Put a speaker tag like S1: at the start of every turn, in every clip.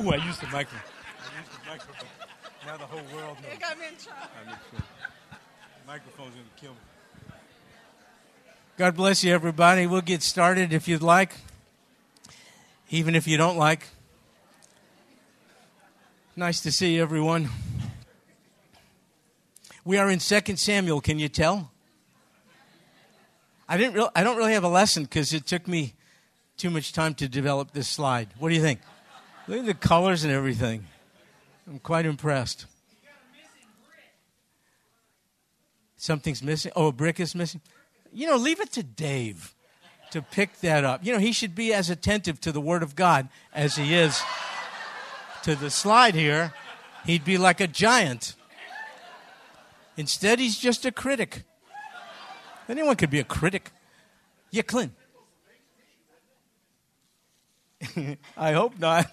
S1: Ooh, I used the microphone. I used the microphone. Now the whole world knows.
S2: You got me in trouble.
S1: I'm in trouble. The microphone's going to kill me.
S3: God bless you, everybody. We'll get started if you'd like, even if you don't like. Nice to see everyone. We are in 2 Samuel, can you tell? I, didn't re- I don't really have a lesson because it took me too much time to develop this slide. What do you think? Look at the colors and everything. I'm quite impressed. Something's missing. Oh, a brick is missing. You know, leave it to Dave to pick that up. You know, he should be as attentive to the Word of God as he is to the slide here. He'd be like a giant. Instead, he's just a critic. Anyone could be a critic. Yeah, Clint. I hope not.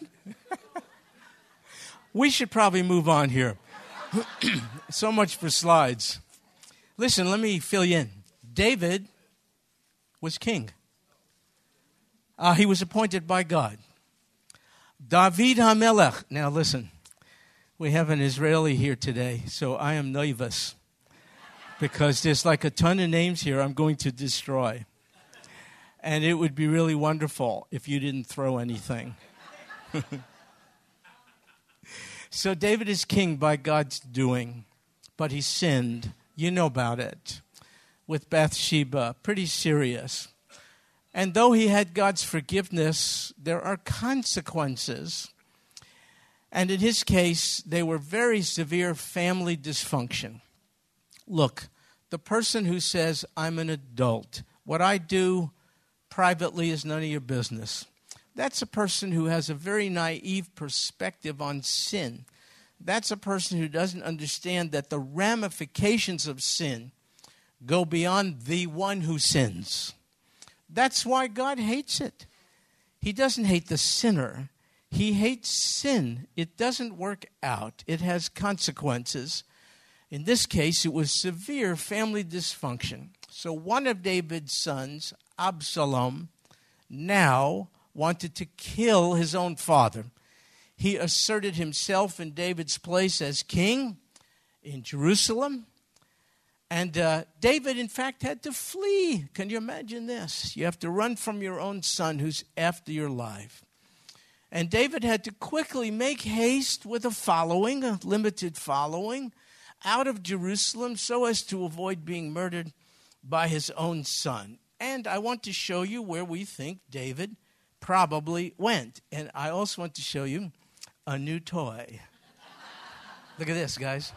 S3: we should probably move on here. so much for slides. Listen, let me fill you in. David was king. Uh, he was appointed by God. David Hamelech. Now listen, we have an Israeli here today, so I am nervous because there's like a ton of names here I'm going to destroy. And it would be really wonderful if you didn't throw anything. so David is king by God's doing, but he sinned. You know about it. With Bathsheba, pretty serious. And though he had God's forgiveness, there are consequences. And in his case, they were very severe family dysfunction. Look, the person who says, I'm an adult, what I do privately is none of your business, that's a person who has a very naive perspective on sin. That's a person who doesn't understand that the ramifications of sin go beyond the one who sins. That's why God hates it. He doesn't hate the sinner, He hates sin. It doesn't work out, it has consequences. In this case, it was severe family dysfunction. So one of David's sons, Absalom, now wanted to kill his own father. He asserted himself in David's place as king in Jerusalem. And uh, David, in fact, had to flee. Can you imagine this? You have to run from your own son who's after your life. And David had to quickly make haste with a following, a limited following, out of Jerusalem so as to avoid being murdered by his own son. And I want to show you where we think David probably went. And I also want to show you a new toy. Look at this, guys.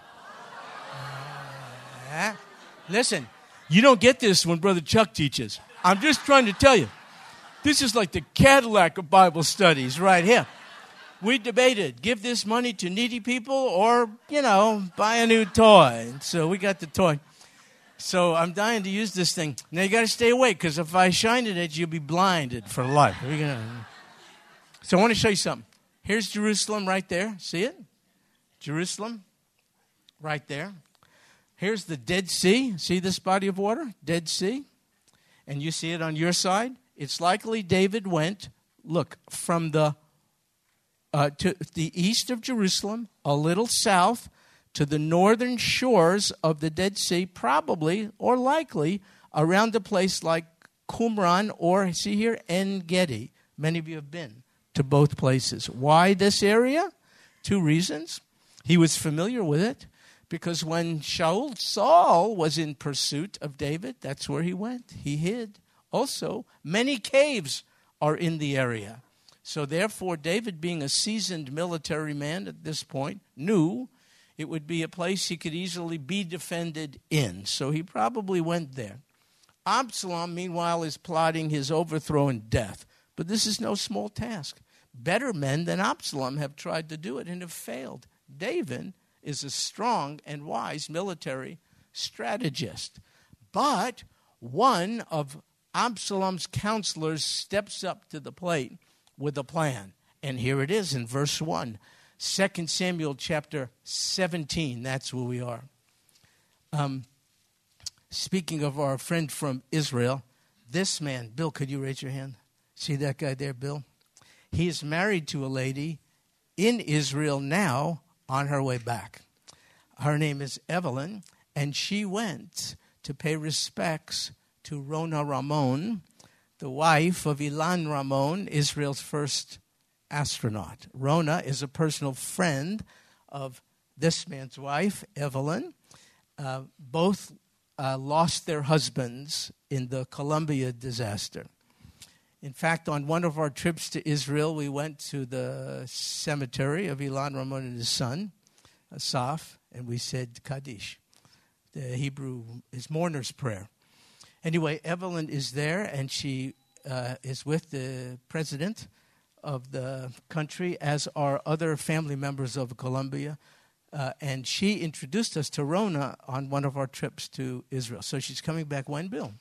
S3: Uh, listen, you don't get this when Brother Chuck teaches. I'm just trying to tell you. This is like the Cadillac of Bible studies right here. We debated give this money to needy people or, you know, buy a new toy. So we got the toy. So I'm dying to use this thing. Now you got to stay awake because if I shine it at you, you'll be blinded for life. So I want to show you something. Here's Jerusalem right there. See it? Jerusalem right there. Here's the Dead Sea. See this body of water? Dead Sea. And you see it on your side. It's likely David went, look, from the uh, to the east of Jerusalem, a little south to the northern shores of the Dead Sea, probably or likely around a place like Qumran or, see here, En Gedi. Many of you have been to both places. Why this area? Two reasons. He was familiar with it because when Shaul Saul was in pursuit of David, that's where he went. He hid. Also, many caves are in the area. So therefore, David, being a seasoned military man at this point, knew it would be a place he could easily be defended in. So he probably went there. Absalom, meanwhile, is plotting his overthrow and death. But this is no small task. Better men than Absalom have tried to do it and have failed. David is a strong and wise military strategist. But one of Absalom's counselors steps up to the plate with a plan. And here it is in verse 1. 2 Samuel chapter 17. That's where we are. Um, speaking of our friend from Israel, this man, Bill, could you raise your hand? See that guy there, Bill? He is married to a lady in Israel now on her way back. Her name is Evelyn, and she went to pay respects to Rona Ramon, the wife of Ilan Ramon, Israel's first astronaut. Rona is a personal friend of this man's wife, Evelyn. Uh, both uh, lost their husbands in the Columbia disaster. In fact, on one of our trips to Israel, we went to the cemetery of Ilan Ramon and his son, Asaf, and we said Kaddish. The Hebrew is mourner's prayer. Anyway, Evelyn is there, and she uh, is with the president of the country, as are other family members of Columbia. Uh, and she introduced us to Rona on one of our trips to Israel. So she's coming back when, Bill?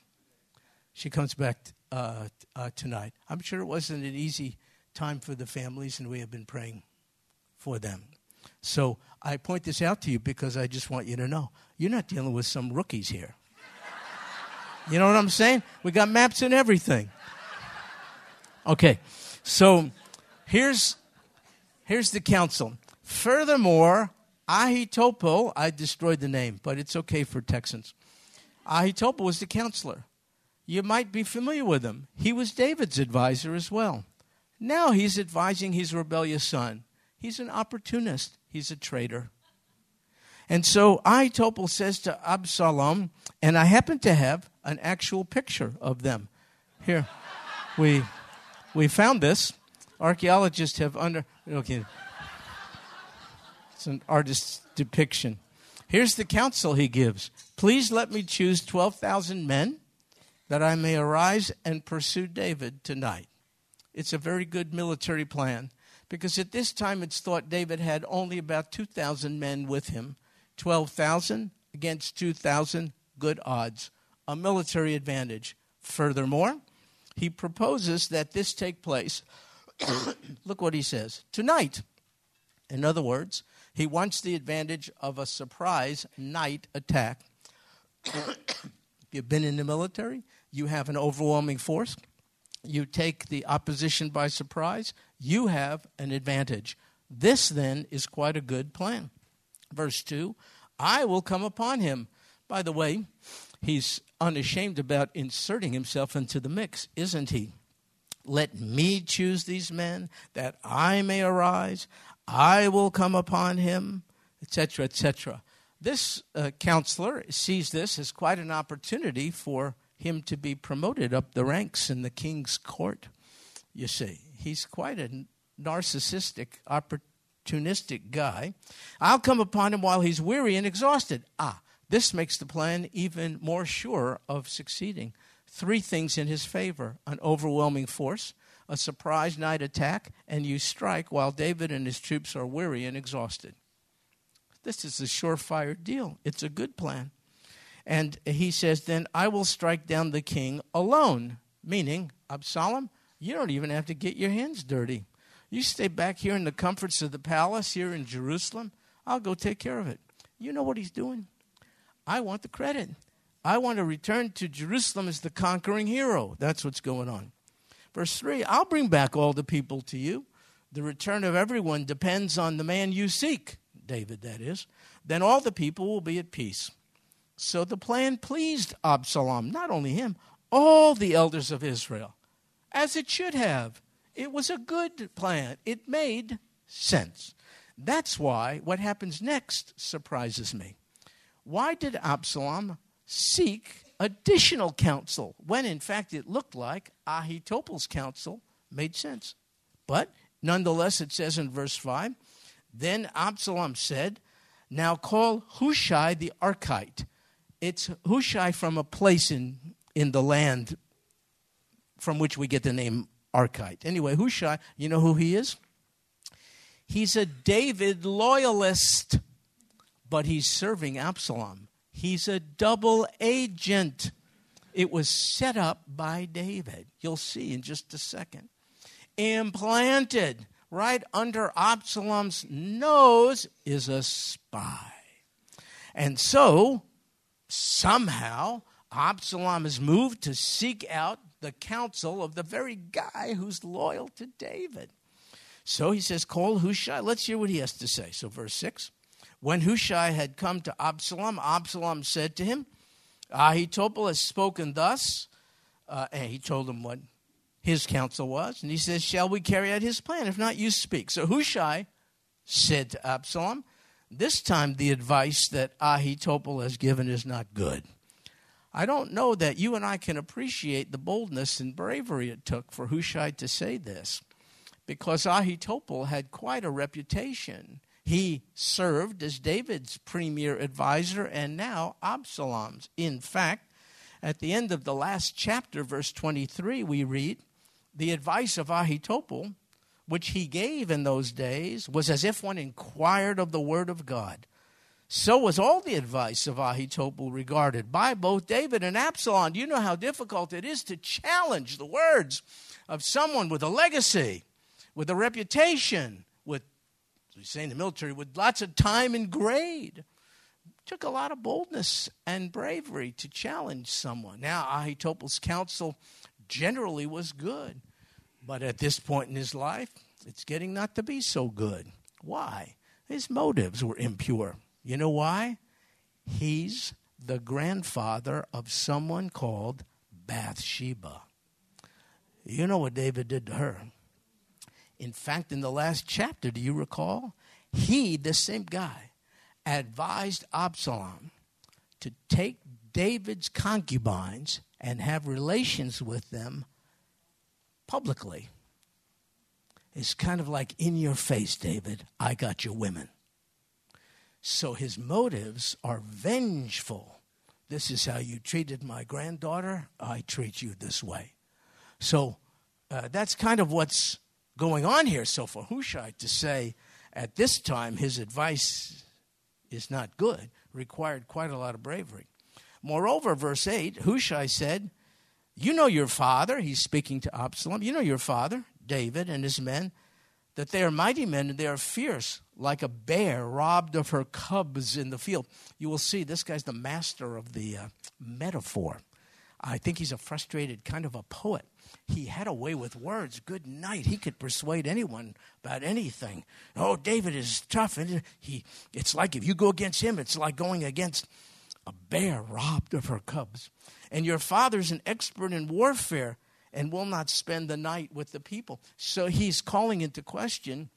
S3: She comes back uh, uh, tonight. I'm sure it wasn't an easy time for the families, and we have been praying for them. So I point this out to you because I just want you to know you're not dealing with some rookies here. You know what I'm saying? We got maps and everything. Okay, so here's here's the counsel. Furthermore, Ahitopel, I destroyed the name, but it's okay for Texans. Ahitopel was the counselor. You might be familiar with him. He was David's advisor as well. Now he's advising his rebellious son. He's an opportunist, he's a traitor. And so Ahitopel says to Absalom, and I happen to have an actual picture of them. Here, we, we found this. Archaeologists have under. Okay. It's an artist's depiction. Here's the counsel he gives Please let me choose 12,000 men that I may arise and pursue David tonight. It's a very good military plan because at this time it's thought David had only about 2,000 men with him. 12,000 against 2,000, good odds. A military advantage. Furthermore, he proposes that this take place. Look what he says tonight. In other words, he wants the advantage of a surprise night attack. You've been in the military, you have an overwhelming force, you take the opposition by surprise, you have an advantage. This then is quite a good plan. Verse 2 I will come upon him. By the way, he's unashamed about inserting himself into the mix, isn't he? Let me choose these men that I may arise. I will come upon him, etc., etc. This uh, counselor sees this as quite an opportunity for him to be promoted up the ranks in the king's court. You see, he's quite a narcissistic, opportunistic guy. I'll come upon him while he's weary and exhausted. Ah, this makes the plan even more sure of succeeding. Three things in his favor an overwhelming force, a surprise night attack, and you strike while David and his troops are weary and exhausted. This is a surefire deal. It's a good plan. And he says, Then I will strike down the king alone, meaning, Absalom, you don't even have to get your hands dirty. You stay back here in the comforts of the palace here in Jerusalem. I'll go take care of it. You know what he's doing? I want the credit. I want to return to Jerusalem as the conquering hero. That's what's going on. Verse 3 I'll bring back all the people to you. The return of everyone depends on the man you seek, David, that is. Then all the people will be at peace. So the plan pleased Absalom, not only him, all the elders of Israel, as it should have. It was a good plan, it made sense. That's why what happens next surprises me. Why did Absalom seek additional counsel when in fact it looked like Ahitophel's counsel made sense? But nonetheless, it says in verse 5 Then Absalom said, Now call Hushai the Archite it's Hushai from a place in, in the land from which we get the name Archite. Anyway, Hushai, you know who he is? He's a David loyalist, but he's serving Absalom. He's a double agent. It was set up by David. You'll see in just a second. Implanted right under Absalom's nose is a spy. And so somehow Absalom is moved to seek out the counsel of the very guy who's loyal to David. So he says, Call Hushai. Let's hear what he has to say. So, verse 6 When Hushai had come to Absalom, Absalom said to him, Ahithophel has spoken thus. Uh, and he told him what his counsel was. And he says, Shall we carry out his plan? If not, you speak. So Hushai said to Absalom, This time the advice that Ahithophel has given is not good. I don't know that you and I can appreciate the boldness and bravery it took for Hushai to say this, because Ahithophel had quite a reputation. He served as David's premier advisor and now Absalom's. In fact, at the end of the last chapter, verse 23, we read, The advice of Ahithophel, which he gave in those days, was as if one inquired of the word of God. So was all the advice of Ahithophel regarded by both David and Absalom. Do you know how difficult it is to challenge the words of someone with a legacy, with a reputation, we say in the military, with lots of time and grade? took a lot of boldness and bravery to challenge someone. Now, Ahithophel's counsel generally was good, but at this point in his life, it's getting not to be so good. Why? His motives were impure. You know why? He's the grandfather of someone called Bathsheba. You know what David did to her. In fact, in the last chapter, do you recall? He, the same guy, advised Absalom to take David's concubines and have relations with them publicly. It's kind of like in your face, David, I got your women. So his motives are vengeful. This is how you treated my granddaughter, I treat you this way. So uh, that's kind of what's going on here. So for Hushai to say at this time his advice is not good required quite a lot of bravery. Moreover, verse 8, Hushai said, You know your father, he's speaking to Absalom, you know your father, David, and his men, that they are mighty men and they are fierce, like a bear robbed of her cubs in the field. You will see this guy's the master of the uh, metaphor. I think he's a frustrated kind of a poet he had a way with words. Good night. He could persuade anyone about anything. Oh, David is tough. And he, it's like if you go against him, it's like going against a bear robbed of her cubs. And your father's an expert in warfare and will not spend the night with the people. So he's calling into question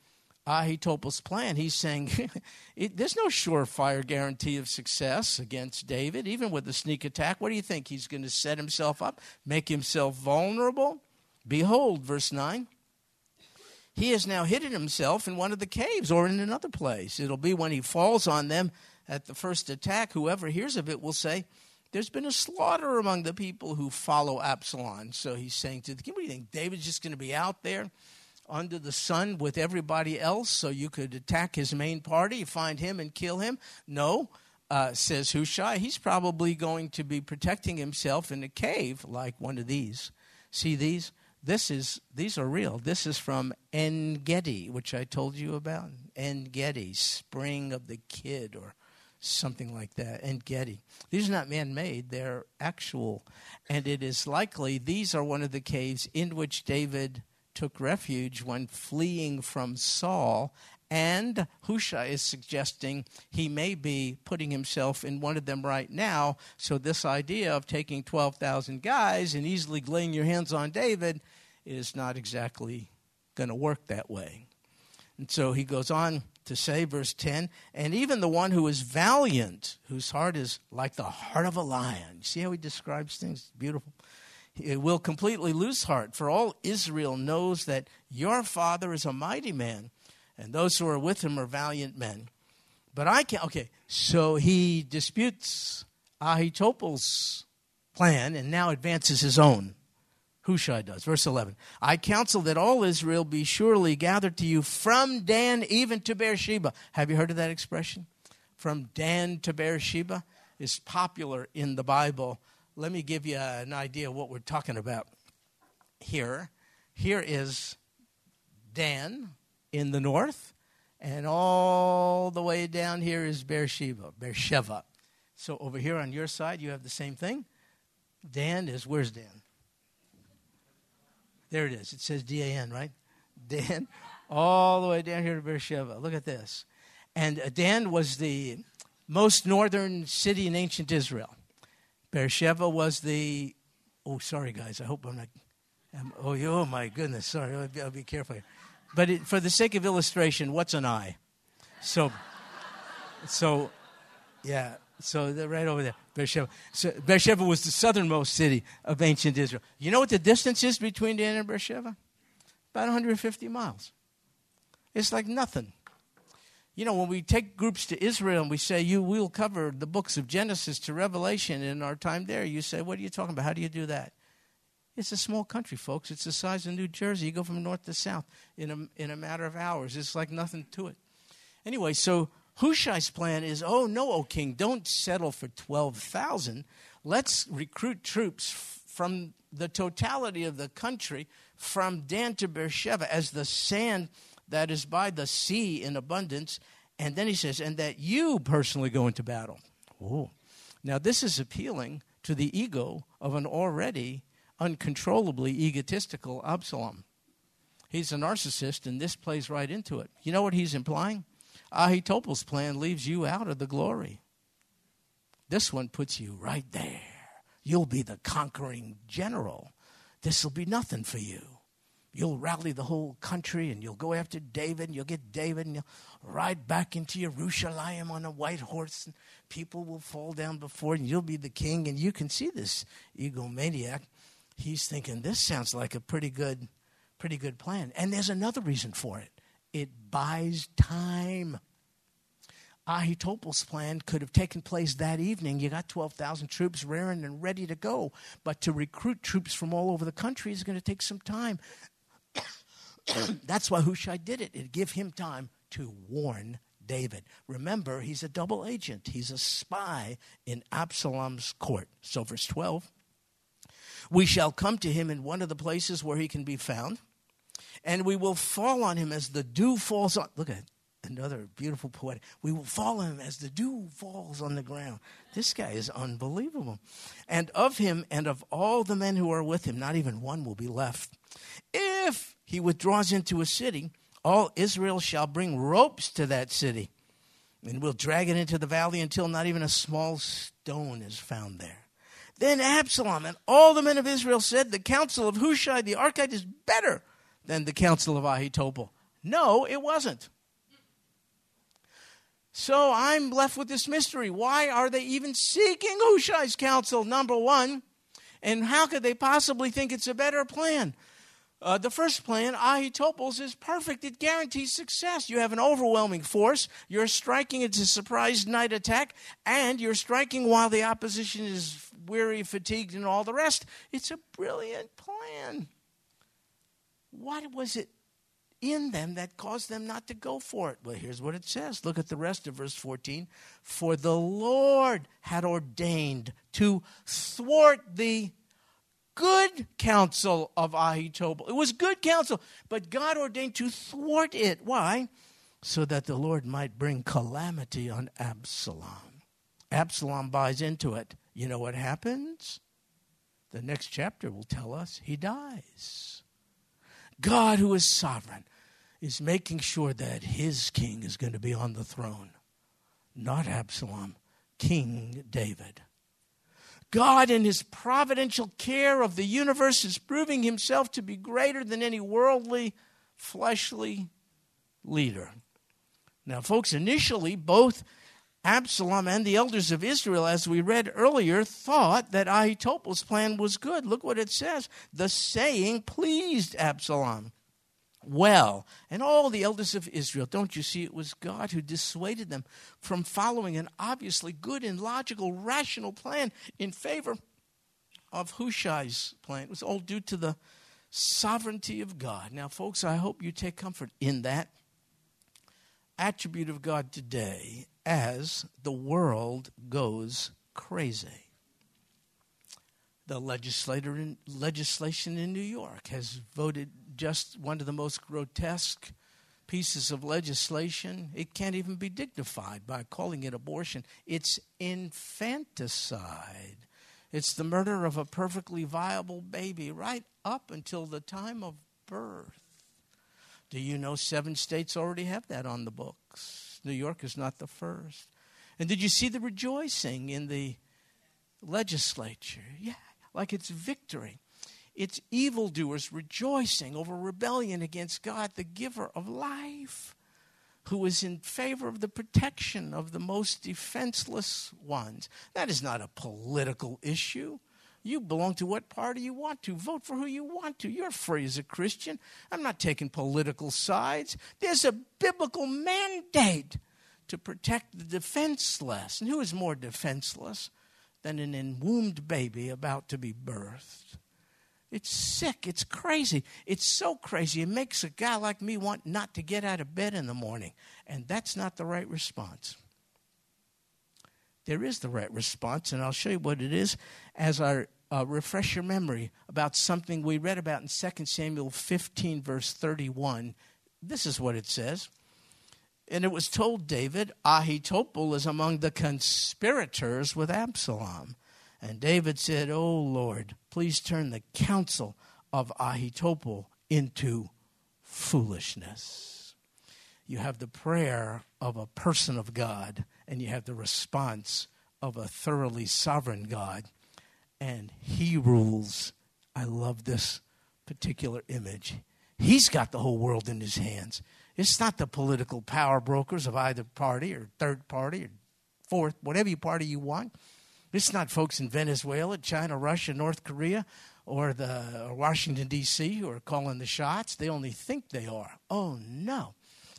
S3: Ahithophel's plan. He's saying it, there's no surefire guarantee of success against David, even with a sneak attack. What do you think? He's going to set himself up, make himself vulnerable? Behold, verse 9. He has now hidden himself in one of the caves or in another place. It'll be when he falls on them at the first attack, whoever hears of it will say, There's been a slaughter among the people who follow Absalom. So he's saying to the king, What do you think? David's just going to be out there? Under the sun with everybody else so you could attack his main party, find him and kill him? No, uh, says Hushai. He's probably going to be protecting himself in a cave like one of these. See these? This is these are real. This is from En Gedi, which I told you about. En Gedi, spring of the kid, or something like that. En Gedi. These are not man-made; they're actual, and it is likely these are one of the caves in which David took refuge when fleeing from Saul. And Hushai is suggesting he may be putting himself in one of them right now. So, this idea of taking 12,000 guys and easily laying your hands on David is not exactly going to work that way. And so he goes on to say, verse 10, and even the one who is valiant, whose heart is like the heart of a lion. See how he describes things? Beautiful will completely lose heart. For all Israel knows that your father is a mighty man, and those who are with him are valiant men. But I can't. Okay, so he disputes Ahithophel's plan and now advances his own. Hushai does. Verse 11 I counsel that all Israel be surely gathered to you from Dan even to Beersheba. Have you heard of that expression? From Dan to Beersheba is popular in the Bible let me give you an idea of what we're talking about here. Here is Dan in the north, and all the way down here is Beersheba, Beersheba. So over here on your side, you have the same thing. Dan is, where's Dan? There it is. It says D A N, right? Dan all the way down here to Beersheba. Look at this. And Dan was the most northern city in ancient Israel. Beersheba was the, oh, sorry, guys. I hope I'm not, I'm, oh, oh, my goodness. Sorry, I'll be, I'll be careful here. But it, for the sake of illustration, what's an eye? So, so, yeah. So right over there, Beersheba. So Beersheba was the southernmost city of ancient Israel. You know what the distance is between Dan and Beersheba? About 150 miles. It's like nothing. You know, when we take groups to Israel and we say, you will cover the books of Genesis to Revelation in our time there, you say, what are you talking about? How do you do that? It's a small country, folks. It's the size of New Jersey. You go from north to south in a, in a matter of hours. It's like nothing to it. Anyway, so Hushai's plan is, oh, no, O king, don't settle for 12,000. Let's recruit troops from the totality of the country, from Dan to Beersheba, as the sand that is by the sea in abundance. And then he says, and that you personally go into battle. Oh. Now, this is appealing to the ego of an already uncontrollably egotistical Absalom. He's a narcissist, and this plays right into it. You know what he's implying? Ahithophel's plan leaves you out of the glory. This one puts you right there. You'll be the conquering general. This will be nothing for you. You'll rally the whole country and you'll go after David and you'll get David and you'll ride back into Jerusalem on a white horse and people will fall down before and you'll be the king. And you can see this egomaniac. He's thinking, this sounds like a pretty good, pretty good plan. And there's another reason for it it buys time. Ahithophel's plan could have taken place that evening. You got 12,000 troops raring and ready to go. But to recruit troops from all over the country is going to take some time. That's why Hushai did it. It gave him time to warn David. Remember, he's a double agent, he's a spy in Absalom's court. So, verse 12 We shall come to him in one of the places where he can be found and we will fall on him as the dew falls on. Look at another beautiful poetic. We will fall on him as the dew falls on the ground. This guy is unbelievable. And of him and of all the men who are with him, not even one will be left. If he withdraws into a city, all Israel shall bring ropes to that city, and will drag it into the valley until not even a small stone is found there. Then Absalom and all the men of Israel said, The counsel of Hushai the Archite is better than the counsel of Ahithophel. No, it wasn't. So I'm left with this mystery. Why are they even seeking Hushai's counsel? Number one. And how could they possibly think it's a better plan? Uh, the first plan, Ahithophel's, is perfect. It guarantees success. You have an overwhelming force. You're striking. It's a surprise night attack. And you're striking while the opposition is weary, fatigued, and all the rest. It's a brilliant plan. What was it in them that caused them not to go for it? Well, here's what it says. Look at the rest of verse 14. For the Lord had ordained to thwart the good counsel of Ahithophel. It was good counsel, but God ordained to thwart it. Why? So that the Lord might bring calamity on Absalom. Absalom buys into it. You know what happens? The next chapter will tell us he dies. God, who is sovereign, is making sure that his king is going to be on the throne, not Absalom, King David. God, in his providential care of the universe, is proving himself to be greater than any worldly, fleshly leader. Now, folks, initially, both Absalom and the elders of Israel, as we read earlier, thought that Ahithophel's plan was good. Look what it says. The saying pleased Absalom well. And all the elders of Israel, don't you see, it was God who dissuaded them from following an obviously good and logical, rational plan in favor of Hushai's plan. It was all due to the sovereignty of God. Now, folks, I hope you take comfort in that attribute of God today as the world goes crazy. The legislator in, legislation in New York has voted just one of the most grotesque pieces of legislation. It can't even be dignified by calling it abortion. It's infanticide. It's the murder of a perfectly viable baby right up until the time of birth. Do you know seven states already have that on the books? New York is not the first. And did you see the rejoicing in the legislature? Yeah, like it's victory. It's evildoers rejoicing over rebellion against God, the giver of life, who is in favor of the protection of the most defenseless ones. That is not a political issue. You belong to what party you want to. Vote for who you want to. You're free as a Christian. I'm not taking political sides. There's a biblical mandate to protect the defenseless. And who is more defenseless than an enwombed baby about to be birthed? It's sick. It's crazy. It's so crazy. It makes a guy like me want not to get out of bed in the morning. And that's not the right response. There is the right response, and I'll show you what it is as I uh, refresh your memory about something we read about in 2 Samuel 15, verse 31. This is what it says. And it was told David, Ahithophel is among the conspirators with Absalom. And David said, Oh Lord, please turn the counsel of Ahithophel into foolishness. You have the prayer of a person of God, and you have the response of a thoroughly sovereign God. And he rules. I love this particular image. He's got the whole world in his hands. It's not the political power brokers of either party or third party or fourth, whatever party you want. It's not folks in Venezuela, China, Russia, North Korea, or the or Washington D.C. who are calling the shots. They only think they are. Oh no.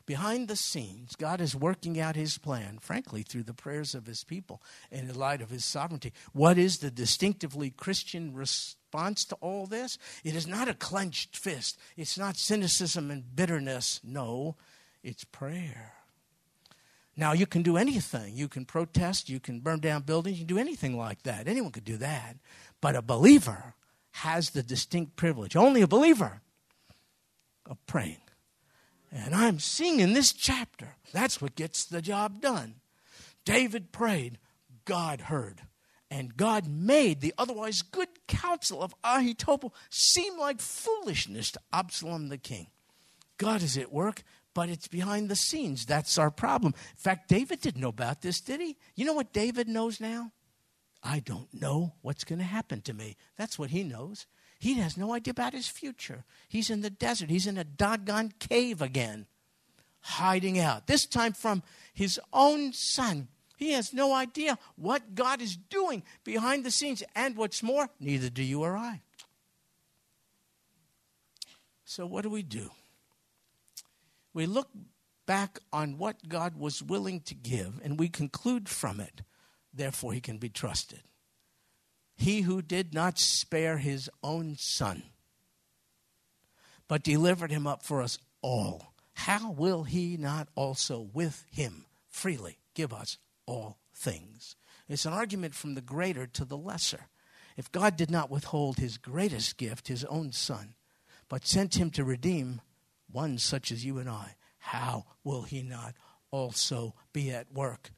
S3: Behind the scenes, God is working out his plan, frankly, through the prayers of his people and in light of his sovereignty. What is the distinctively Christian response to all this? It is not a clenched fist, it's not cynicism and bitterness. No, it's prayer. Now, you can do anything. You can protest, you can burn down buildings, you can do anything like that. Anyone could do that. But a believer has the distinct privilege, only a believer, of praying. And I'm seeing in this chapter, that's what gets the job done. David prayed, God heard. And God made the otherwise good counsel of Ahithophel seem like foolishness to Absalom the king. God is at work, but it's behind the scenes. That's our problem. In fact, David didn't know about this, did he? You know what David knows now? I don't know what's going to happen to me. That's what he knows. He has no idea about his future. He's in the desert, he's in a doggone cave again, hiding out. This time from his own son. He has no idea what God is doing behind the scenes. And what's more, neither do you or I. So, what do we do? We look back on what God was willing to give, and we conclude from it, therefore, he can be trusted. He who did not spare his own son, but delivered him up for us all, how will he not also with him freely give us all things? It's an argument from the greater to the lesser. If God did not withhold his greatest gift, his own son, but sent him to redeem one such as you and I, how will he not also be at work,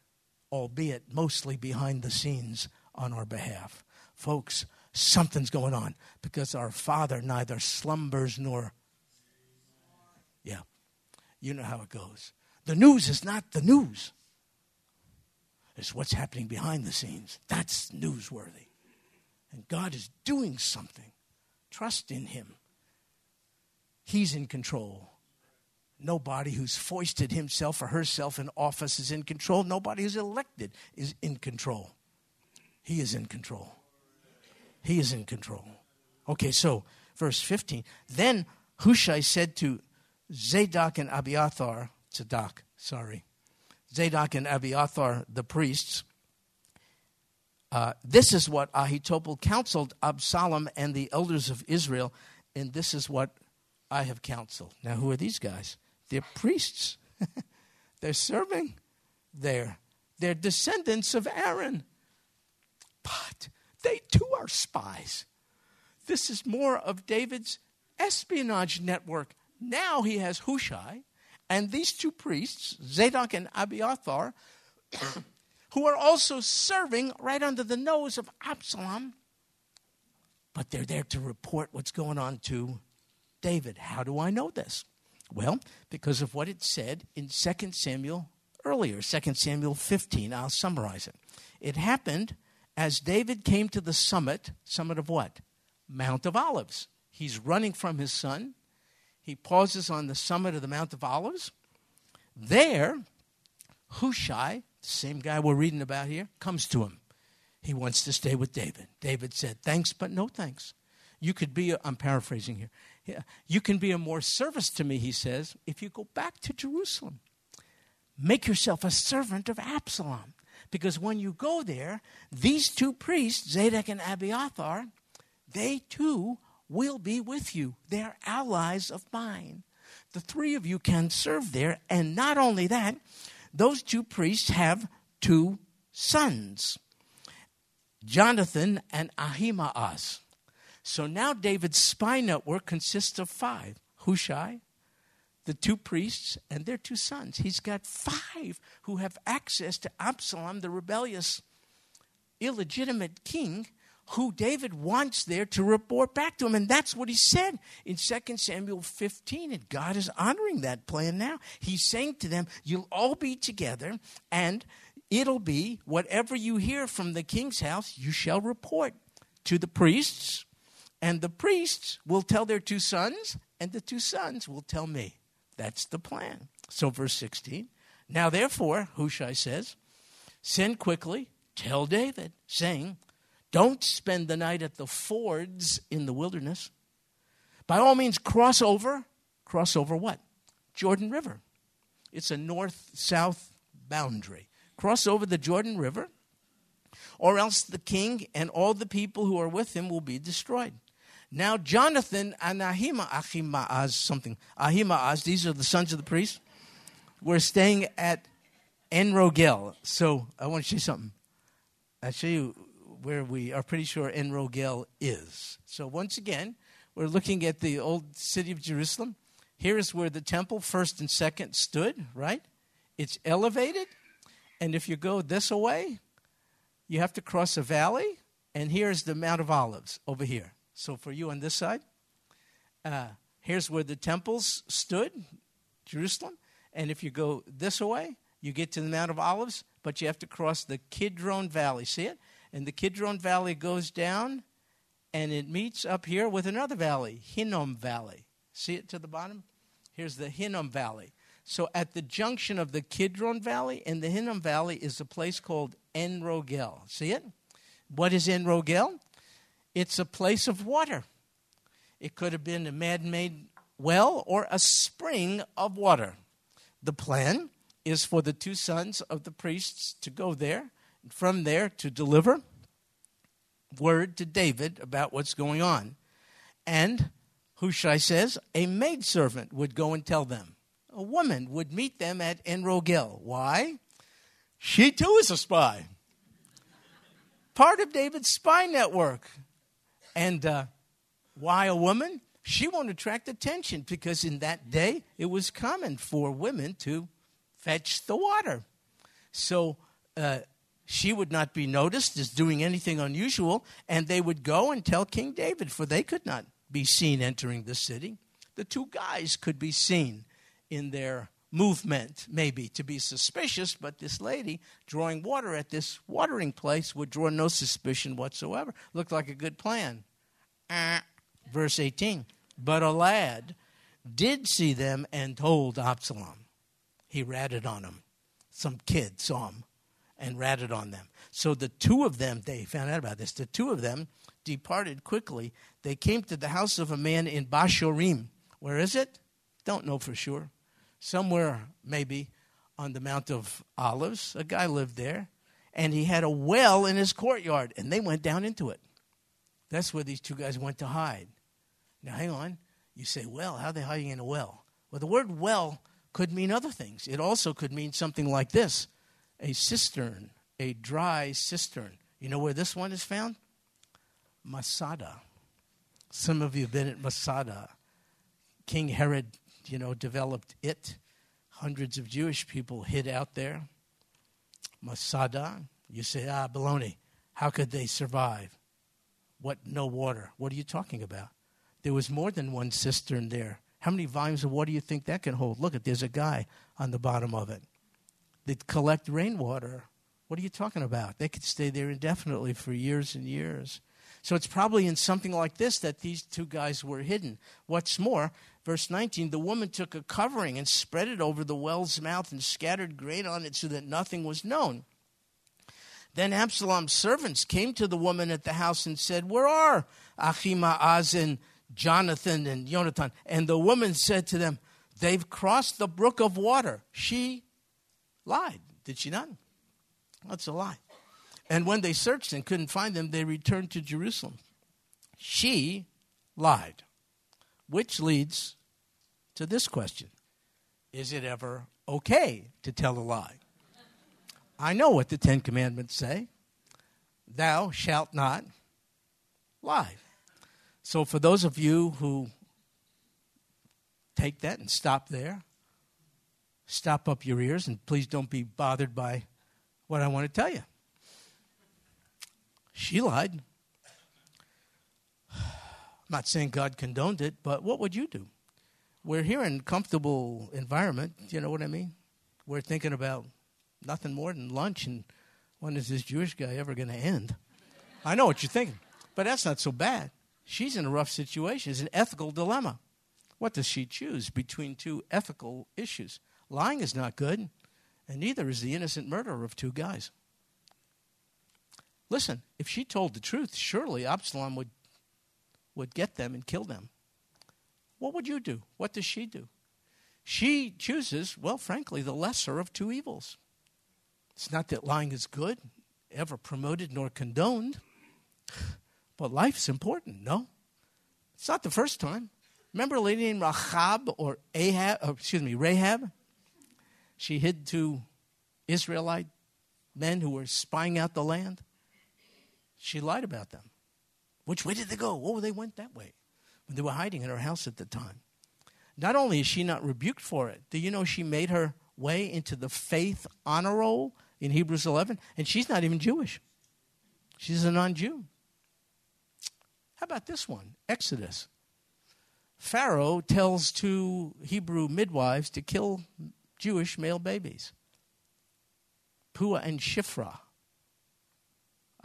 S3: albeit mostly behind the scenes on our behalf? Folks, something's going on because our Father neither slumbers nor. Yeah, you know how it goes. The news is not the news, it's what's happening behind the scenes. That's newsworthy. And God is doing something. Trust in Him. He's in control. Nobody who's foisted himself or herself in office is in control. Nobody who's elected is in control. He is in control. He is in control. Okay, so verse 15. Then Hushai said to Zadok and Abiathar, Zadok, sorry, Zadok and Abiathar, the priests, uh, this is what Ahithophel counseled Absalom and the elders of Israel, and this is what I have counseled. Now, who are these guys? They're priests. They're serving there. They're descendants of Aaron. But they too are spies. This is more of David's espionage network. Now he has Hushai and these two priests, Zadok and Abiathar, who are also serving right under the nose of Absalom. But they're there to report what's going on to David. How do I know this? Well, because of what it said in 2 Samuel earlier, 2 Samuel 15. I'll summarize it. It happened as David came to the summit, summit of what? Mount of Olives. He's running from his son. He pauses on the summit of the Mount of Olives. There, Hushai, the same guy we're reading about here, comes to him. He wants to stay with David. David said, Thanks, but no thanks. You could be, I'm paraphrasing here. You can be a more service to me, he says, if you go back to Jerusalem. Make yourself a servant of Absalom. Because when you go there, these two priests, Zadok and Abiathar, they too will be with you. They're allies of mine. The three of you can serve there. And not only that, those two priests have two sons Jonathan and Ahimaaz. So now David's spy network consists of five Hushai, the two priests, and their two sons. He's got five who have access to Absalom, the rebellious, illegitimate king who David wants there to report back to him. And that's what he said in 2 Samuel 15. And God is honoring that plan now. He's saying to them, You'll all be together, and it'll be whatever you hear from the king's house, you shall report to the priests and the priests will tell their two sons, and the two sons will tell me. That's the plan. So, verse 16. Now, therefore, Hushai says, Send quickly, tell David, saying, Don't spend the night at the fords in the wilderness. By all means, cross over. Cross over what? Jordan River. It's a north south boundary. Cross over the Jordan River, or else the king and all the people who are with him will be destroyed. Now Jonathan and Ahima, Ahimaaz, something, Ahimaaz, these are the sons of the priest, were staying at Enrogel. So I want to show you something. I'll show you where we are pretty sure Enrogel is. So once again, we're looking at the old city of Jerusalem. Here is where the temple, first and second, stood, right? It's elevated. And if you go this way, you have to cross a valley. And here's the Mount of Olives over here. So for you on this side, uh, here's where the temples stood, Jerusalem. And if you go this way, you get to the Mount of Olives, but you have to cross the Kidron Valley. See it? And the Kidron Valley goes down and it meets up here with another valley, Hinnom Valley. See it to the bottom? Here's the Hinnom Valley. So at the junction of the Kidron Valley and the Hinnom Valley is a place called Enrogel. See it? What is Enrogel? It's a place of water. It could have been a man made well or a spring of water. The plan is for the two sons of the priests to go there, and from there to deliver word to David about what's going on. And Hushai says a maidservant would go and tell them. A woman would meet them at Enrogel. Why? She too is a spy. Part of David's spy network. And uh, why a woman? She won't attract attention because in that day it was common for women to fetch the water. So uh, she would not be noticed as doing anything unusual, and they would go and tell King David, for they could not be seen entering the city. The two guys could be seen in their movement, maybe, to be suspicious, but this lady drawing water at this watering place would draw no suspicion whatsoever. Looked like a good plan. Uh, verse 18. But a lad did see them and told Absalom. He ratted on him. Some kid saw him and ratted on them. So the two of them, they found out about this, the two of them departed quickly. They came to the house of a man in Bahurim. Where is it? Don't know for sure somewhere maybe on the Mount of Olives. A guy lived there, and he had a well in his courtyard, and they went down into it. That's where these two guys went to hide. Now, hang on. You say, well, how are they hiding in a well? Well, the word well could mean other things. It also could mean something like this a cistern, a dry cistern. You know where this one is found? Masada. Some of you have been at Masada. King Herod you know, developed it. Hundreds of Jewish people hid out there. Masada, you say, ah, baloney. How could they survive? What, no water? What are you talking about? There was more than one cistern there. How many volumes of water do you think that can hold? Look at there's a guy on the bottom of it. They collect rainwater. What are you talking about? They could stay there indefinitely for years and years. So it's probably in something like this that these two guys were hidden. What's more, verse 19 the woman took a covering and spread it over the well's mouth and scattered grain on it so that nothing was known. Then Absalom's servants came to the woman at the house and said, Where are Ahimaaz and Jonathan and Jonathan? And the woman said to them, They've crossed the brook of water. She lied, did she not? That's a lie. And when they searched and couldn't find them, they returned to Jerusalem. She lied. Which leads to this question Is it ever okay to tell a lie? I know what the Ten Commandments say Thou shalt not lie. So, for those of you who take that and stop there, stop up your ears, and please don't be bothered by what I want to tell you. She lied. I'm not saying God condoned it, but what would you do? We're here in a comfortable environment, you know what I mean? We're thinking about nothing more than lunch and when is this Jewish guy ever going to end? I know what you're thinking, but that's not so bad. She's in a rough situation. It's an ethical dilemma. What does she choose between two ethical issues? Lying is not good, and neither is the innocent murder of two guys. Listen, if she told the truth, surely Absalom would, would get them and kill them. What would you do? What does she do? She chooses, well, frankly, the lesser of two evils. It's not that lying is good, ever promoted nor condoned, but life's important, no? It's not the first time. Remember a lady named Rahab or Ahab, or excuse me, Rahab? She hid two Israelite men who were spying out the land. She lied about them. Which way did they go? Oh, they went that way. When they were hiding in her house at the time. Not only is she not rebuked for it, do you know she made her way into the faith honor roll in Hebrews 11? And she's not even Jewish, she's a non Jew. How about this one? Exodus. Pharaoh tells two Hebrew midwives to kill Jewish male babies Puah and Shifra.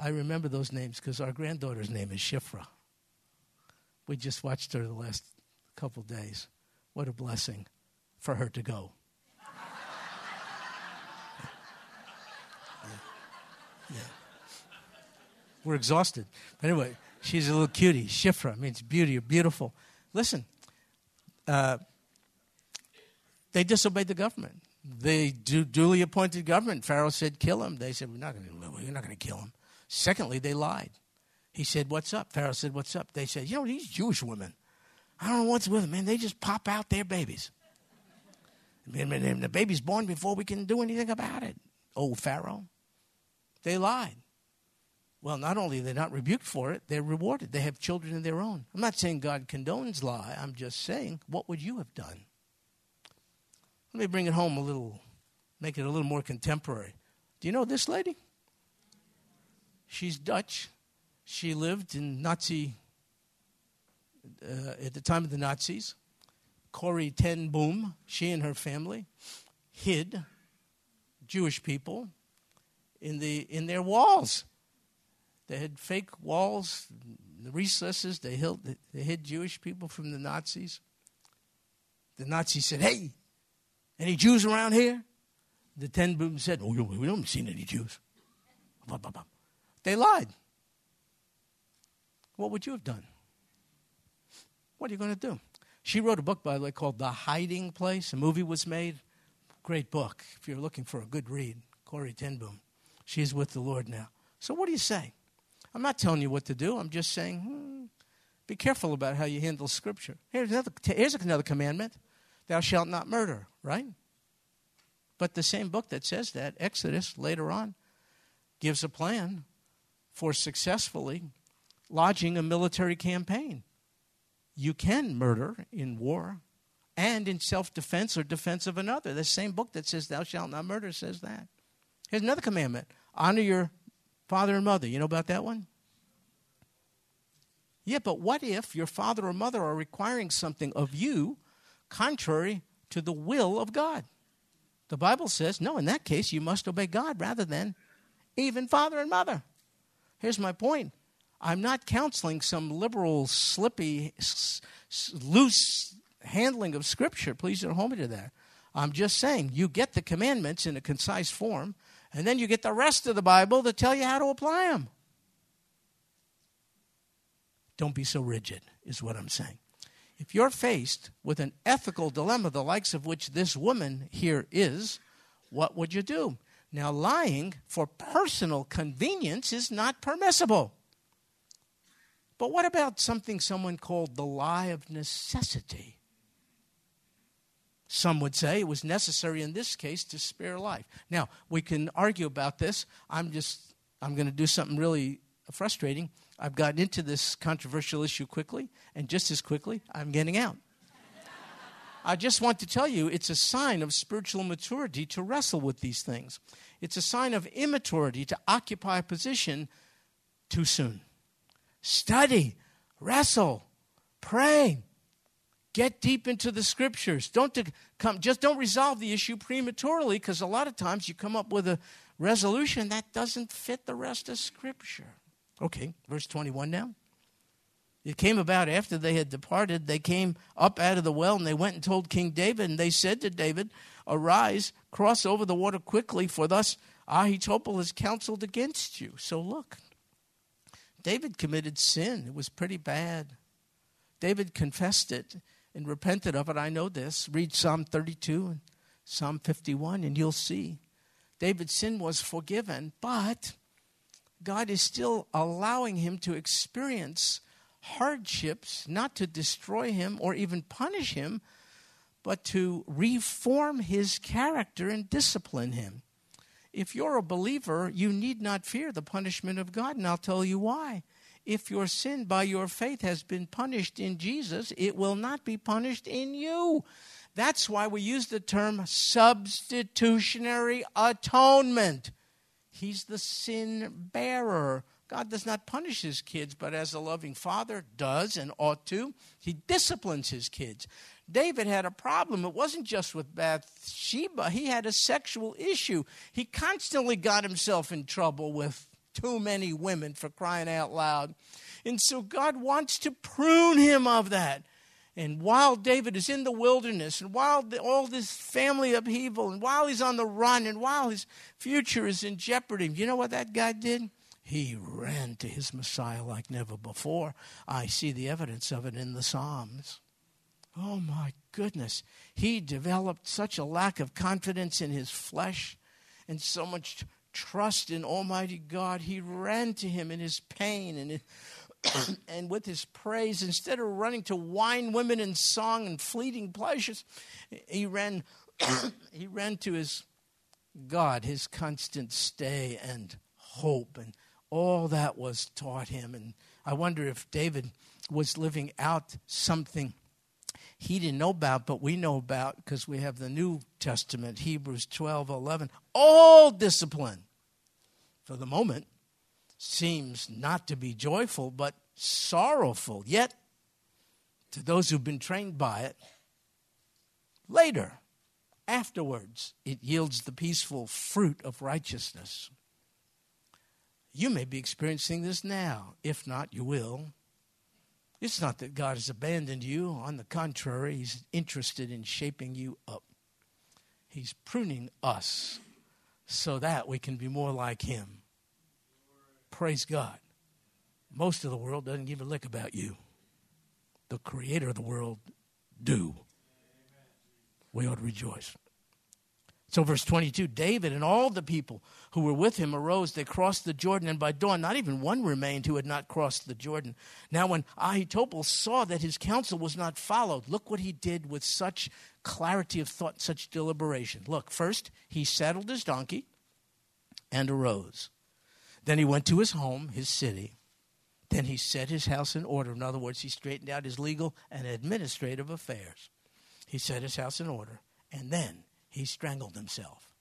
S3: I remember those names because our granddaughter's name is Shifra. We just watched her the last couple days. What a blessing for her to go. yeah. yeah. We're exhausted. But anyway, she's a little cutie. Shifra means beauty or beautiful. Listen, uh, they disobeyed the government. They du- duly appointed government. Pharaoh said, "Kill him." They said, "We're not going to. We're not going to kill him." Secondly, they lied. He said, What's up? Pharaoh said, What's up? They said, You know, these Jewish women, I don't know what's with them, man. They just pop out their babies. And the baby's born before we can do anything about it. Oh, Pharaoh. They lied. Well, not only they're they not rebuked for it, they're rewarded. They have children of their own. I'm not saying God condones lie. I'm just saying, what would you have done? Let me bring it home a little, make it a little more contemporary. Do you know this lady? She's Dutch. She lived in Nazi, uh, at the time of the Nazis. Corrie ten Boom, she and her family hid Jewish people in, the, in their walls. They had fake walls, the recesses. They hid, they hid Jewish people from the Nazis. The Nazis said, Hey, any Jews around here? The ten Boom said, Oh, we don't see any Jews. They lied. What would you have done? What are you going to do? She wrote a book, by the way, called The Hiding Place. A movie was made. Great book if you're looking for a good read. Corrie ten Boom. She's with the Lord now. So, what do you say? I'm not telling you what to do. I'm just saying, hmm, be careful about how you handle Scripture. Here's another, here's another commandment Thou shalt not murder, right? But the same book that says that, Exodus, later on, gives a plan for successfully lodging a military campaign. You can murder in war and in self defense or defense of another. The same book that says, Thou shalt not murder says that. Here's another commandment honor your father and mother. You know about that one? Yeah, but what if your father or mother are requiring something of you contrary to the will of God. The Bible says, no, in that case, you must obey God rather than even father and mother. Here's my point I'm not counseling some liberal, slippy, s- s- loose handling of Scripture. Please don't hold me to that. I'm just saying you get the commandments in a concise form, and then you get the rest of the Bible to tell you how to apply them. Don't be so rigid, is what I'm saying. If you're faced with an ethical dilemma, the likes of which this woman here is, what would you do? Now, lying for personal convenience is not permissible. But what about something someone called the lie of necessity? Some would say it was necessary in this case to spare life. Now, we can argue about this. I'm just, I'm going to do something really frustrating. I've gotten into this controversial issue quickly, and just as quickly, I'm getting out. I just want to tell you it's a sign of spiritual maturity to wrestle with these things. It's a sign of immaturity to occupy a position too soon. Study, wrestle, pray, get deep into the scriptures. Don't come, just don't resolve the issue prematurely because a lot of times you come up with a resolution that doesn't fit the rest of scripture. Okay, verse 21 now. It came about after they had departed. They came up out of the well and they went and told King David. And they said to David, Arise, cross over the water quickly, for thus Ahithophel has counseled against you. So look, David committed sin. It was pretty bad. David confessed it and repented of it. I know this. Read Psalm 32 and Psalm 51, and you'll see. David's sin was forgiven, but God is still allowing him to experience hardships, not to destroy him or even punish him, but to reform his character and discipline him. If you're a believer, you need not fear the punishment of God, and I'll tell you why. If your sin by your faith has been punished in Jesus, it will not be punished in you. That's why we use the term substitutionary atonement. He's the sin bearer. God does not punish his kids, but as a loving father does and ought to, he disciplines his kids. David had a problem. It wasn't just with Bathsheba, he had a sexual issue. He constantly got himself in trouble with too many women for crying out loud. And so God wants to prune him of that. And while David is in the wilderness, and while the, all this family upheaval, and while he's on the run, and while his future is in jeopardy, you know what that guy did? He ran to his Messiah like never before. I see the evidence of it in the Psalms. Oh my goodness. He developed such a lack of confidence in his flesh and so much trust in Almighty God. He ran to him in his pain and and with his praise, instead of running to wine, women, and song and fleeting pleasures, he ran, he ran to his God, his constant stay and hope, and all that was taught him. And I wonder if David was living out something he didn't know about, but we know about because we have the New Testament, Hebrews 12 11. All discipline, for the moment, seems not to be joyful, but sorrowful. Yet, to those who've been trained by it, later, afterwards, it yields the peaceful fruit of righteousness. You may be experiencing this now. If not, you will. It's not that God has abandoned you. On the contrary, He's interested in shaping you up. He's pruning us so that we can be more like Him. Praise God. Most of the world doesn't give a lick about you. The creator of the world do. We ought to rejoice. So, verse 22 David and all the people who were with him arose. They crossed the Jordan, and by dawn, not even one remained who had not crossed the Jordan. Now, when Ahithophel saw that his counsel was not followed, look what he did with such clarity of thought, such deliberation. Look, first, he saddled his donkey and arose. Then he went to his home, his city. Then he set his house in order. In other words, he straightened out his legal and administrative affairs. He set his house in order. And then he strangled himself.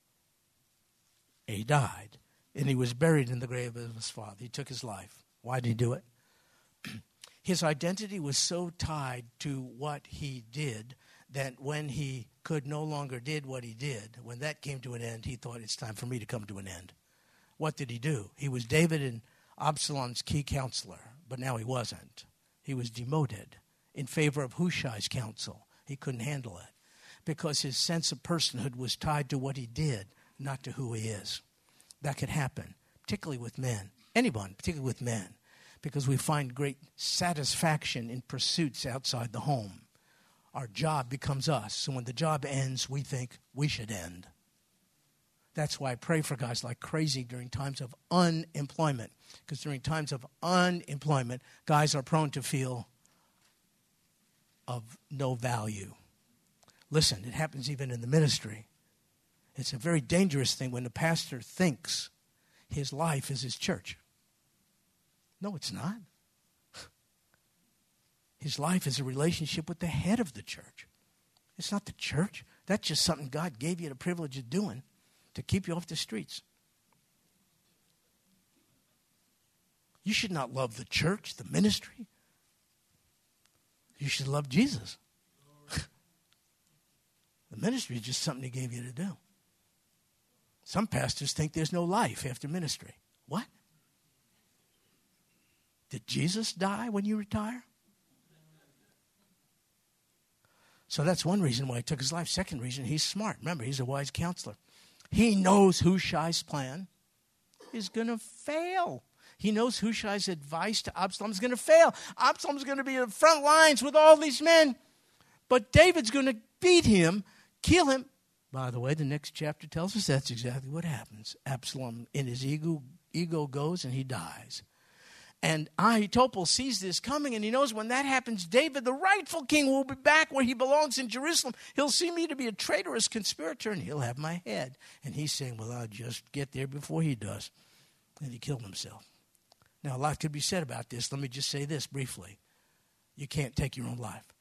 S3: He died, and he was buried in the grave of his father. He took his life. Why did he do it? his identity was so tied to what he did that when he could no longer did what he did, when that came to an end, he thought it's time for me to come to an end. What did he do? He was David and Absalom's key counselor, but now he wasn't. He was demoted in favor of Hushai's counsel. He couldn't handle it because his sense of personhood was tied to what he did, not to who he is. That could happen, particularly with men. Anyone, particularly with men, because we find great satisfaction in pursuits outside the home. Our job becomes us. So when the job ends, we think we should end. That's why I pray for guys like crazy during times of unemployment. Because during times of unemployment, guys are prone to feel of no value. Listen, it happens even in the ministry. It's a very dangerous thing when the pastor thinks his life is his church. No, it's not. His life is a relationship with the head of the church. It's not the church. That's just something God gave you the privilege of doing to keep you off the streets. You should not love the church, the ministry. You should love Jesus. The ministry is just something He gave you to do. Some pastors think there's no life after ministry. What? Did Jesus die when you retire? So that's one reason why he took his life. Second reason, he's smart. Remember, he's a wise counselor. He knows Hushai's plan is going to fail. He knows Hushai's advice to Absalom is going to fail. Absalom's going to be in the front lines with all these men. But David's going to beat him, kill him. By the way, the next chapter tells us that's exactly what happens. Absalom, in his ego, ego goes and he dies. And Ahithophel sees this coming, and he knows when that happens, David, the rightful king, will be back where he belongs in Jerusalem. He'll see me to be a traitorous conspirator, and he'll have my head. And he's saying, Well, I'll just get there before he does. And he killed himself. Now, a lot could be said about this. Let me just say this briefly. You can't take your own life.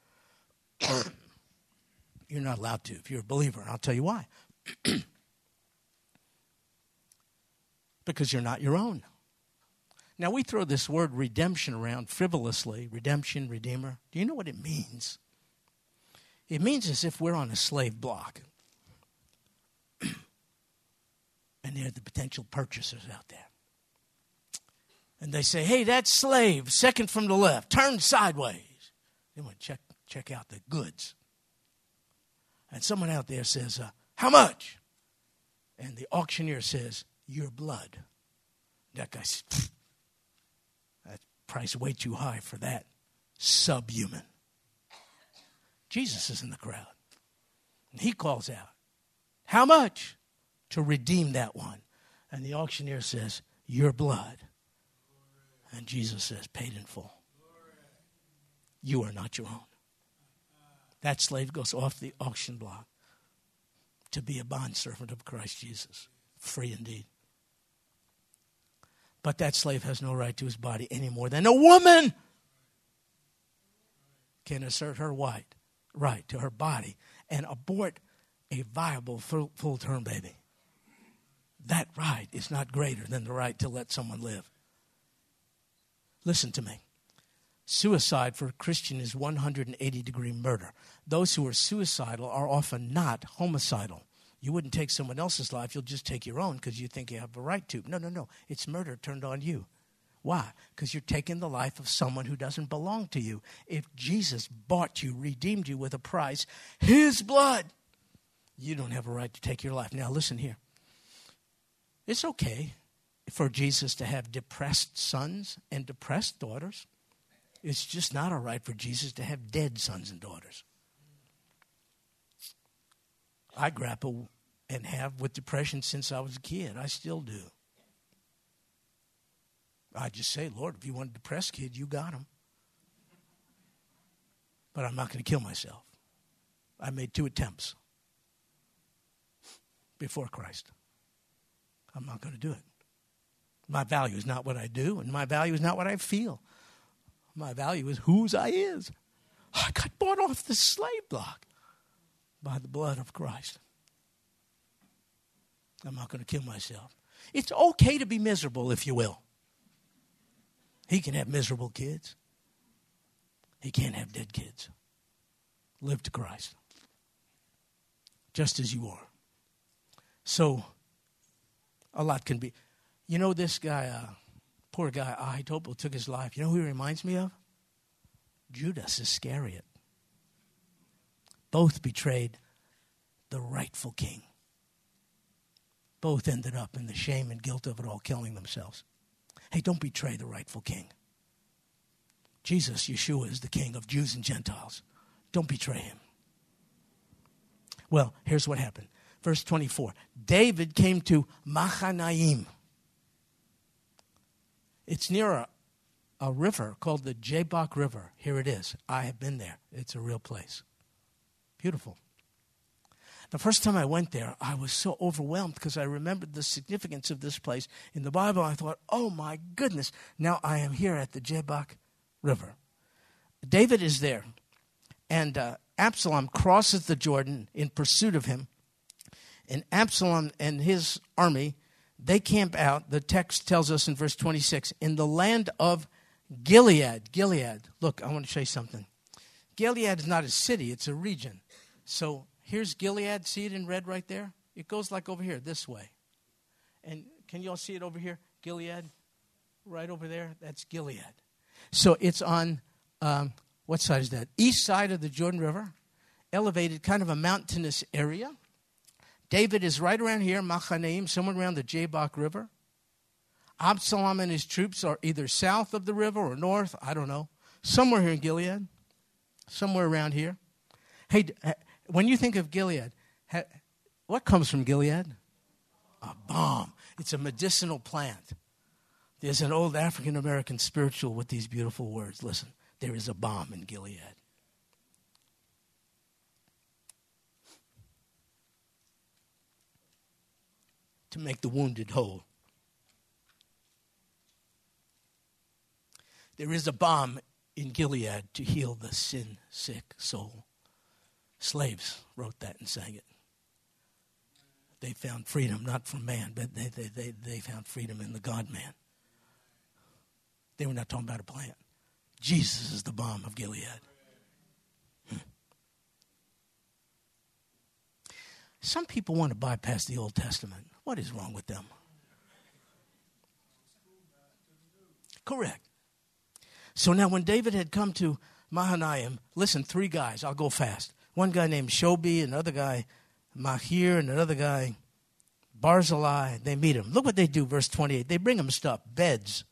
S3: You're not allowed to if you're a believer, and I'll tell you why. because you're not your own. Now, we throw this word redemption around frivolously redemption, redeemer. Do you know what it means? It means as if we're on a slave block. and there are the potential purchasers out there. And they say, hey, that slave, second from the left, turn sideways. They want to check, check out the goods. And someone out there says, uh, how much? And the auctioneer says, your blood. That guy says, That price way too high for that subhuman. Jesus is in the crowd. And he calls out, How much to redeem that one? And the auctioneer says, Your blood. And Jesus says, Paid in full. You are not your own. That slave goes off the auction block to be a bondservant of Christ Jesus, free indeed. But that slave has no right to his body any more than a woman can assert her right, right to her body and abort a viable full term baby. That right is not greater than the right to let someone live. Listen to me. Suicide for a Christian is 180 degree murder. Those who are suicidal are often not homicidal. You wouldn't take someone else's life, you'll just take your own because you think you have a right to. No, no, no. It's murder turned on you. Why? Because you're taking the life of someone who doesn't belong to you. If Jesus bought you, redeemed you with a price, his blood, you don't have a right to take your life. Now, listen here. It's okay for Jesus to have depressed sons and depressed daughters. It's just not all right for Jesus to have dead sons and daughters. I grapple and have with depression since I was a kid. I still do. I just say, Lord, if you want a depressed kid, you got him. But I'm not going to kill myself. I made two attempts before Christ. I'm not going to do it. My value is not what I do, and my value is not what I feel. My value is whose I is. I got bought off the slave block by the blood of Christ. I'm not going to kill myself. It's okay to be miserable, if you will. He can have miserable kids, he can't have dead kids. Live to Christ. just as you are. So, a lot can be. You know, this guy, uh, poor guy, Ahithophel, took his life. You know who he reminds me of? Judas Iscariot. Both betrayed the rightful king. Both ended up in the shame and guilt of it all, killing themselves. Hey, don't betray the rightful king. Jesus, Yeshua, is the king of Jews and Gentiles. Don't betray him. Well, here's what happened. Verse 24 David came to Mahanaim. It's near a, a river called the Jabbok River. Here it is. I have been there. It's a real place. Beautiful. The first time I went there, I was so overwhelmed because I remembered the significance of this place. In the Bible, I thought, oh my goodness, now I am here at the Jabbok River. David is there, and uh, Absalom crosses the Jordan in pursuit of him. And Absalom and his army, they camp out, the text tells us in verse 26, in the land of Gilead. Gilead. Look, I want to show you something. Gilead is not a city, it's a region. So here's Gilead. See it in red right there? It goes like over here, this way. And can you all see it over here? Gilead? Right over there? That's Gilead. So it's on, um, what side is that? East side of the Jordan River, elevated, kind of a mountainous area. David is right around here, Machanaim, somewhere around the Jabbok River. Absalom and his troops are either south of the river or north, I don't know, somewhere here in Gilead, somewhere around here. Hey, when you think of Gilead, what comes from Gilead? A balm. It's a medicinal plant. There's an old African American spiritual with these beautiful words. Listen, there is a balm in Gilead. To make the wounded whole. There is a balm in Gilead to heal the sin sick soul. Slaves wrote that and sang it. They found freedom not from man, but they, they, they, they found freedom in the God man. They were not talking about a plant. Jesus is the balm of Gilead. Some people want to bypass the Old Testament. What is wrong with them? Correct. So now, when David had come to Mahanaim, listen, three guys, I'll go fast. One guy named Shobi, another guy Mahir, and another guy Barzillai. They meet him. Look what they do, verse 28. They bring him stuff beds,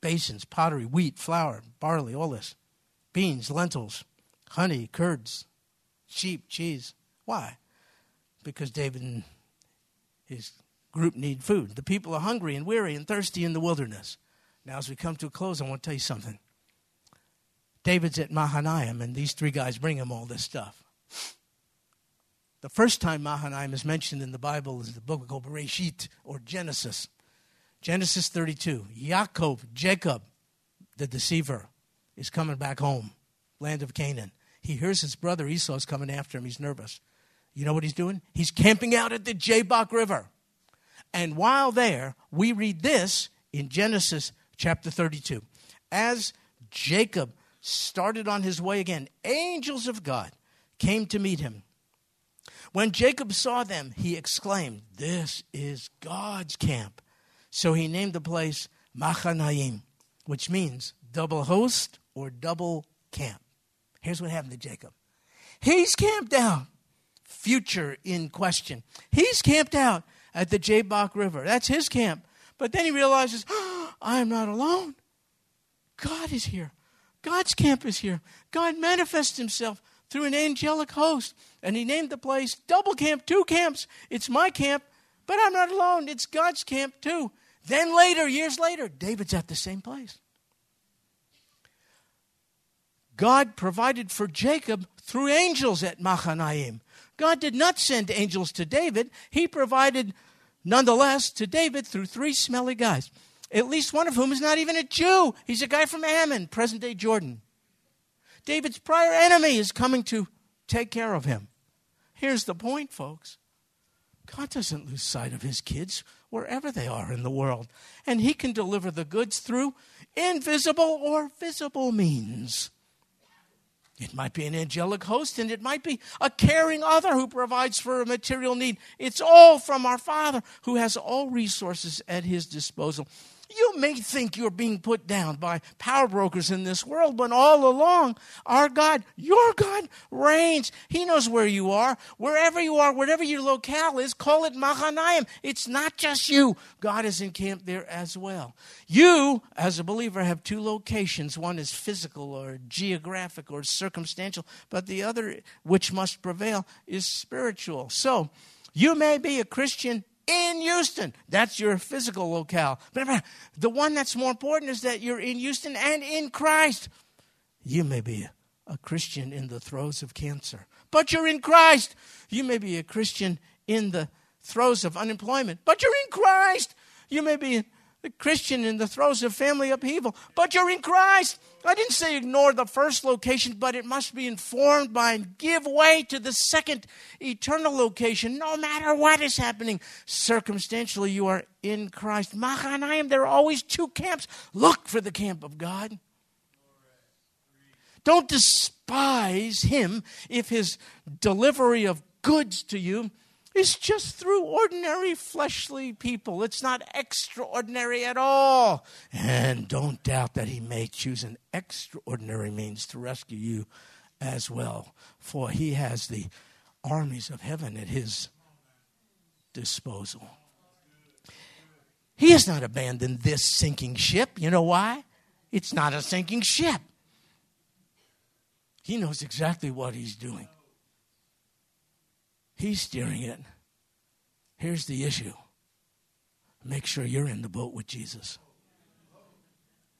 S3: basins, pottery, wheat, flour, barley, all this, beans, lentils, honey, curds, sheep, cheese. Why? Because David and his group need food. The people are hungry and weary and thirsty in the wilderness. Now, as we come to a close, I want to tell you something. David's at Mahanaim, and these three guys bring him all this stuff. The first time Mahanaim is mentioned in the Bible is the book called Bereshit or Genesis. Genesis 32. Yaakov, Jacob, the deceiver, is coming back home, land of Canaan. He hears his brother Esau's coming after him. He's nervous. You know what he's doing? He's camping out at the Jabbok River. And while there, we read this in Genesis chapter 32. As Jacob started on his way again, angels of God came to meet him. When Jacob saw them, he exclaimed, This is God's camp. So he named the place Machanaim, which means double host or double camp. Here's what happened to Jacob. He's camped out, future in question. He's camped out at the Jabbok River. That's his camp. But then he realizes, oh, I am not alone. God is here. God's camp is here. God manifests himself through an angelic host. And he named the place Double Camp, two camps. It's my camp, but I'm not alone. It's God's camp too. Then later, years later, David's at the same place. God provided for Jacob through angels at Machanaim. God did not send angels to David. He provided, nonetheless, to David through three smelly guys, at least one of whom is not even a Jew. He's a guy from Ammon, present day Jordan. David's prior enemy is coming to take care of him. Here's the point, folks God doesn't lose sight of his kids wherever they are in the world. And he can deliver the goods through invisible or visible means. It might be an angelic host, and it might be a caring other who provides for a material need. It's all from our Father who has all resources at his disposal. You may think you're being put down by power brokers in this world, but all along, our God, your God, reigns. He knows where you are. Wherever you are, wherever your locale is, call it Mahanaim. It's not just you. God is encamped there as well. You, as a believer, have two locations. One is physical or geographic or circumstantial, but the other, which must prevail, is spiritual. So, you may be a Christian in Houston. That's your physical locale. But the one that's more important is that you're in Houston and in Christ. You may be a Christian in the throes of cancer, but you're in Christ. You may be a Christian in the throes of unemployment, but you're in Christ. You may be a Christian in the throes of family upheaval, but you're in Christ. I didn't say ignore the first location, but it must be informed by and give way to the second eternal location, no matter what is happening. Circumstantially, you are in Christ. Mahanaim, there are always two camps. Look for the camp of God. Don't despise him if his delivery of goods to you is just through ordinary fleshly people. It's not extraordinary at all. And don't doubt that he may choose an extraordinary means to rescue you as well, for he has the armies of heaven at his disposal. He has not abandoned this sinking ship. You know why? It's not a sinking ship. He knows exactly what he's doing. He's steering it. Here's the issue make sure you're in the boat with Jesus.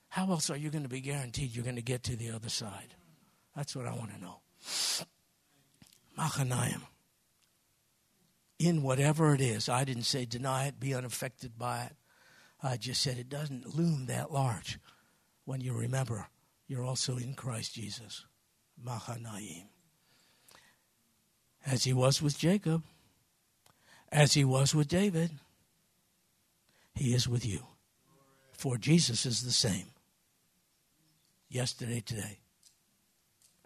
S3: How else are you going to be guaranteed you're going to get to the other side? That's what I want to know. Machanaim. In whatever it is, I didn't say deny it, be unaffected by it. I just said it doesn't loom that large when you remember you're also in Christ Jesus. Machanaim as he was with Jacob, as he was with David, he is with you. For Jesus is the same yesterday, today,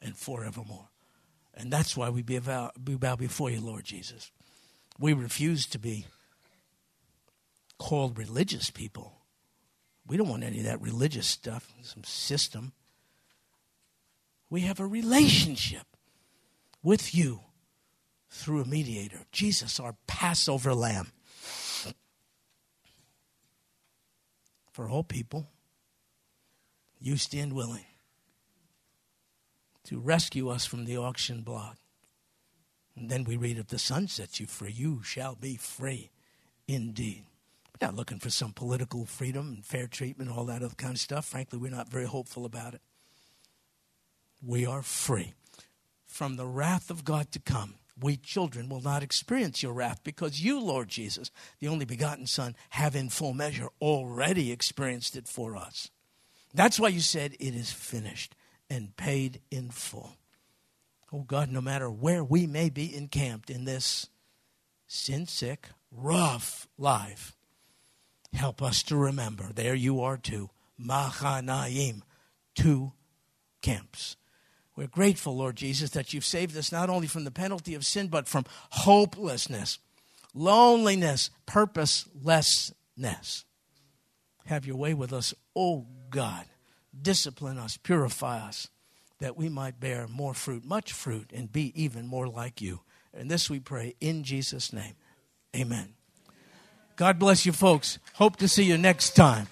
S3: and forevermore. And that's why we bow, we bow before you, Lord Jesus. We refuse to be called religious people. We don't want any of that religious stuff, some system. We have a relationship with you through a mediator, Jesus, our Passover lamb. For all people, you stand willing to rescue us from the auction block. And then we read, if the Son sets you free, you shall be free indeed. We're not looking for some political freedom and fair treatment, all that other kind of stuff. Frankly, we're not very hopeful about it. We are free from the wrath of God to come we children will not experience your wrath because you, Lord Jesus, the only begotten Son, have in full measure already experienced it for us. That's why you said it is finished and paid in full. Oh God, no matter where we may be encamped in this sin sick, rough life, help us to remember there you are too. Machanaim, two camps we're grateful, Lord Jesus, that you've saved us not only from the penalty of sin, but from hopelessness, loneliness, purposelessness. Have your way with us, oh God. Discipline us, purify us, that we might bear more fruit, much fruit, and be even more like you. And this we pray in Jesus' name. Amen. God bless you, folks. Hope to see you next time.